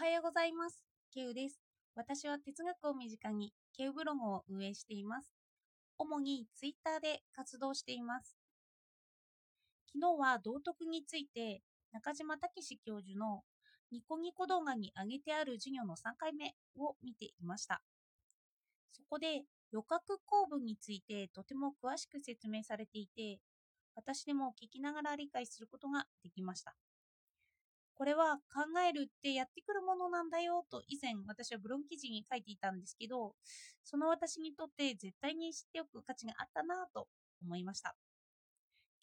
はようございます。ケウです。私は哲学を身近にケウブログを運営しています。主にツイッターで活動しています。昨日は道徳について中島武史教授のニコニコ動画に上げてある授業の3回目を見ていました。そこで余白構文についてとても詳しく説明されていて、私でも聞きながら理解することができました。これは考えるってやってくるものなんだよと以前私はブログ記事に書いていたんですけど、その私にとって絶対に知っておく価値があったなと思いました。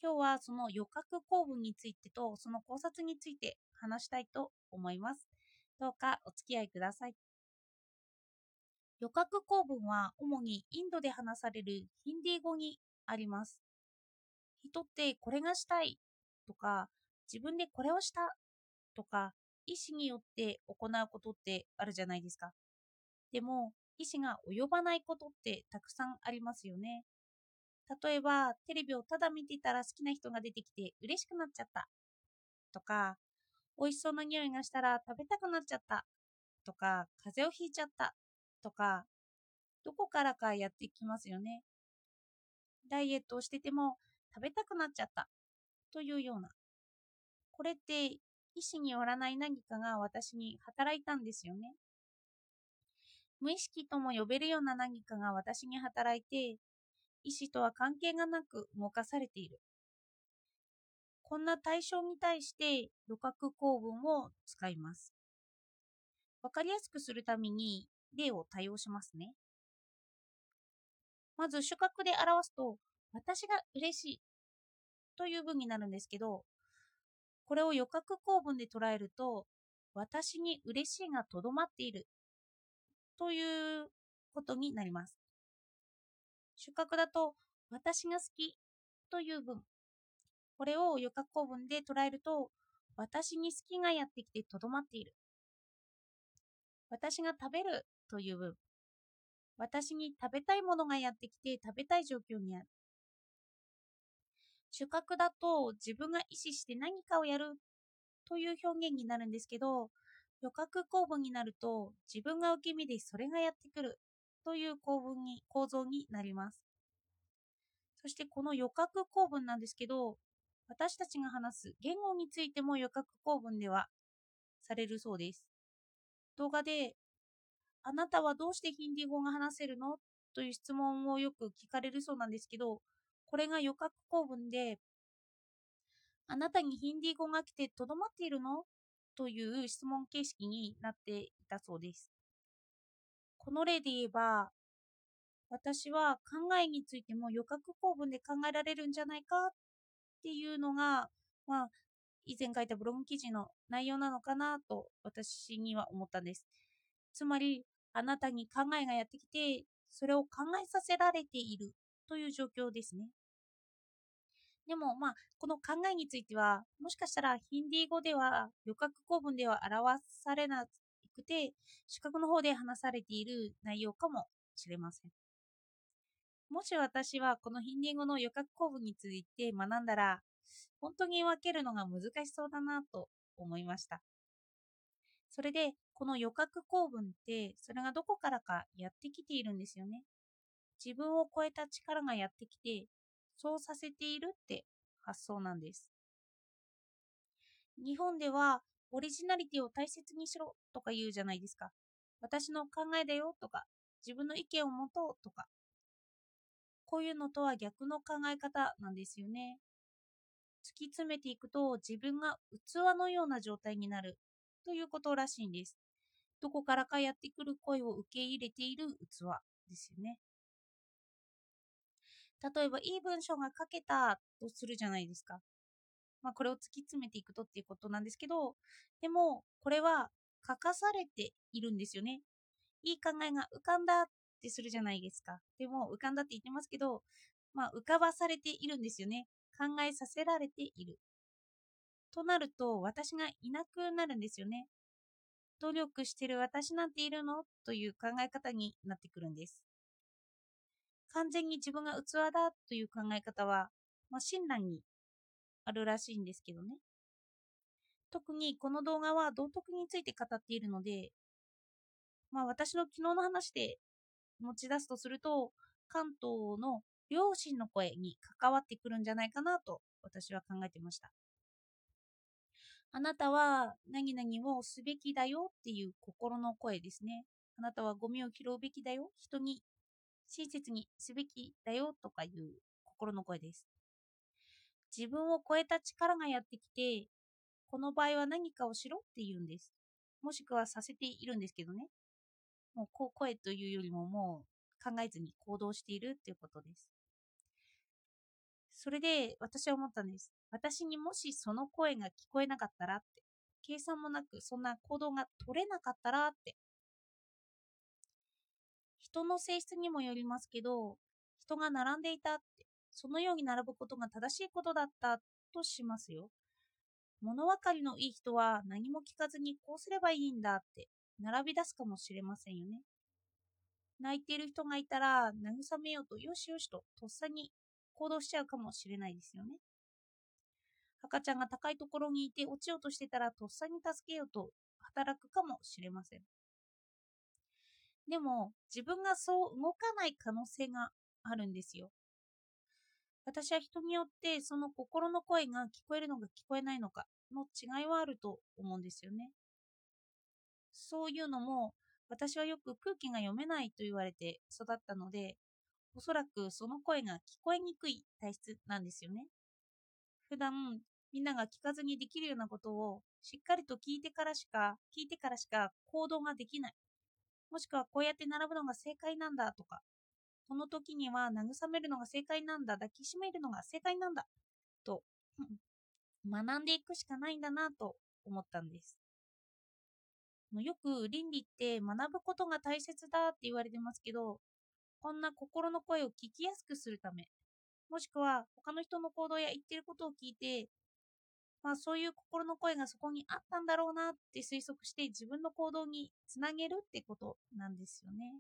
今日はその余白構文についてとその考察について話したいと思います。どうかお付き合いください。余白構文は主にインドで話されるヒンディー語にあります。人ってこれがしたいとか自分でこれをしたとか意思によって行うことってあるじゃないですか。でも意思が及ばないことってたくさんありますよね。例えばテレビをただ見ていたら好きな人が出てきて嬉しくなっちゃったとか美味しそうな匂いがしたら食べたくなっちゃったとか風邪をひいちゃったとかどこからかやってきますよね。ダイエットをしてても食べたくなっちゃったというようなこれって意思によらない何かが私に働いたんですよね。無意識とも呼べるような何かが私に働いて意思とは関係がなく動かされている。こんな対象に対して余白構文を使います。わかりやすくするために例を多用しますね。まず主格で表すと私が嬉しいという文になるんですけど、これを余白構文で捉えると私に嬉しいがとどまっているということになります。主格だと私が好きという文。これを余白構文で捉えると私に好きがやってきてとどまっている。私が食べるという文。私に食べたいものがやってきて食べたい状況にある。主格だと自分が意思して何かをやるという表現になるんですけど、余白構文になると自分が受け身でそれがやってくるという構文に構造になります。そしてこの余白構文なんですけど、私たちが話す言語についても余白構文ではされるそうです。動画で、あなたはどうしてヒンディー語が話せるの？という質問をよく聞かれるそうなんですけど、これが余白構文で、あなたにヒンディー語が来てとどまっているの？という質問形式になっていたそうです。この例で言えば、私は考えについても余白構文で考えられるんじゃないか？っていうのが、まあ、以前書いたブログ記事の内容なのかな？と私には思ったんです。つまり、あなたに考えがやってきて、それを考えさせられているという状況ですね。でも、まあ、この考えについては、もしかしたらヒンディー語では余白構文では表されなくて、視覚の方で話されている内容かもしれません。もし私はこのヒンディー語の余白構文について学んだら、本当に分けるのが難しそうだなと思いました。それで、この余白構文って、それがどこからかやってきているんですよね。自分を超えた力がやってきて、そうさせているって発想なんです。日本では、オリジナリティを大切にしろとか言うじゃないですか。私の考えだよとか、自分の意見を持とうとか。こういうのとは逆の考え方なんですよね。突き詰めていくと自分が器のような状態になるということらしいんです。どこからかやってくる声を受け入れている器ですよね。例えば、いい文章が書けたとするじゃないですか。まあ、これを突き詰めていくとっていうことなんですけど、でも、これは書かされているんですよね。いい考えが浮かんだってするじゃないですか。でも、浮かんだって言ってますけど、まあ、浮かばされているんですよね。考えさせられている。となると、私がいなくなるんですよね。努力してる私なんているの？という考え方になってくるんです。完全に自分が器だという考え方は、まあ、親鸞にあるらしいんですけどね。特にこの動画は道徳について語っているので、まあ私の昨日の話で持ち出すとすると、関東の両親の声に関わってくるんじゃないかなと私は考えてました。あなたは何々をすべきだよっていう心の声ですね。あなたはゴミを拾うべきだよ。人に親切にすべきだよとかいう心の声です。自分を超えた力がやってきて、この場合は何かをしろって言うんです。もしくはさせているんですけどね。もうこう声というよりももう考えずに行動しているっていうことです。それで私は思ったんです。私にもしその声が聞こえなかったらって、計算もなくそんな行動が取れなかったらって。人の性質にもよりますけど、人が並んでいたって、そのように並ぶことが正しいことだったとしますよ。物分かりのいい人は何も聞かずにこうすればいいんだって並び出すかもしれませんよね。泣いている人がいたら慰めようとよしよしととっさに行動しちゃうかもしれないですよね。赤ちゃんが高いところにいて落ちようとしてたらとっさに助けようと働くかもしれません。でも自分がそう動かない可能性があるんですよ。私は人によってその心の声が聞こえるのか聞こえないのかの違いはあると思うんですよね。そういうのも私はよく空気が読めないと言われて育ったのでおそらくその声が聞こえにくい体質なんですよね。普段みんなが聞かずにできるようなことをしっかりと聞いてからしか聞いてからしか行動ができない。もしくはこうやって並ぶのが正解なんだとかこの時には慰めるのが正解なんだ、抱きしめるのが正解なんだ、と、学んでいくしかないんだなと思ったんです。よく倫理って学ぶことが大切だって言われてますけど、こんな心の声を聞きやすくするため、もしくは他の人の行動や言ってることを聞いて、まあそういう心の声がそこにあったんだろうなって推測して自分の行動につなげるってことなんですよね。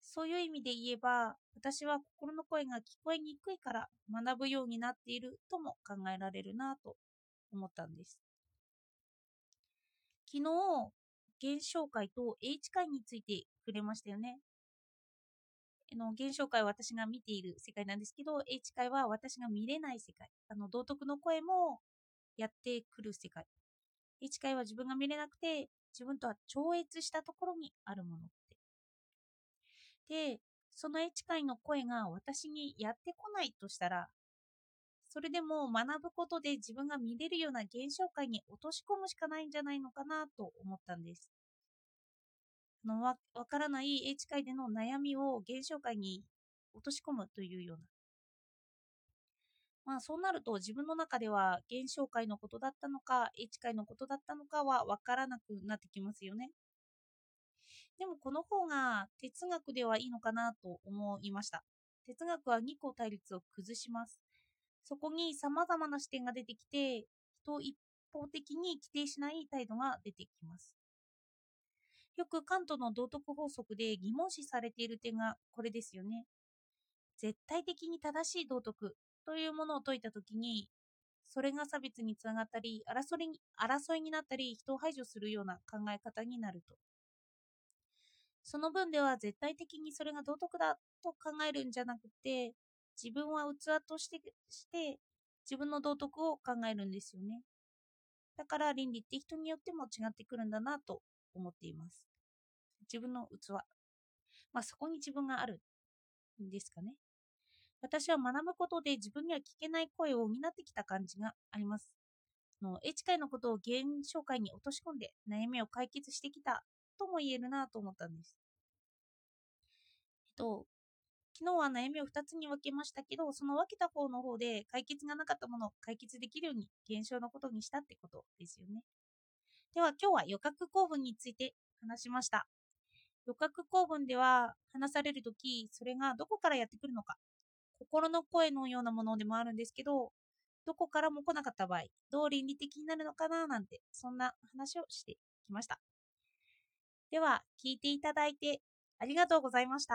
そういう意味で言えば、私は心の声が聞こえにくいから学ぶようになっているとも考えられるなと思ったんです。昨日、現象界と H 界について触れましたよね。の現象界は私が見ている世界なんですけど、H 界は私が見れない世界。あの道徳の声もやってくる世界。H 界は自分が見れなくて、自分とは超越したところにあるものって。で、その H 界の声が私にやってこないとしたら、それでも学ぶことで自分が見れるような現象界に落とし込むしかないんじゃないのかなと思ったんです。のわわからない H 界での悩みを現象界に落とし込むというような。まあそうなると自分の中では現象界のことだったのか H 界のことだったのかはわからなくなってきますよね。でもこの方が哲学ではいいのかなと思いました。哲学は二項対立を崩します。そこに様々な視点が出てきて、人を一方的に規定しない態度が出てきます。よくカントの道徳法則で疑問視されている点がこれですよね。絶対的に正しい道徳というものを説いたときに、それが差別につながったり争いに、争いになったり、人を排除するような考え方になると。その分では絶対的にそれが道徳だと考えるんじゃなくて、自分は器としてして自分の道徳を考えるんですよね。だから倫理って人によっても違ってくるんだなと思っています。自分の器。まあそこに自分があるんですかね。私は学ぶことで自分には聞けない声を補ってきた感じがあります。の H 界のことを現象界に落とし込んで悩みを解決してきたとも言えるなと思ったんです。えっと、昨日は悩みを2つに分けましたけど、その分けた方の方で解決がなかったものを解決できるように現象のことにしたってことですよね。では今日は予覚構文について話しました。予覚構文では話されるとき、それがどこからやってくるのか、心の声のようなものでもあるんですけど、どこからも来なかった場合、どう倫理的になるのかななんて、そんな話をしてきました。では、聞いていただいてありがとうございました。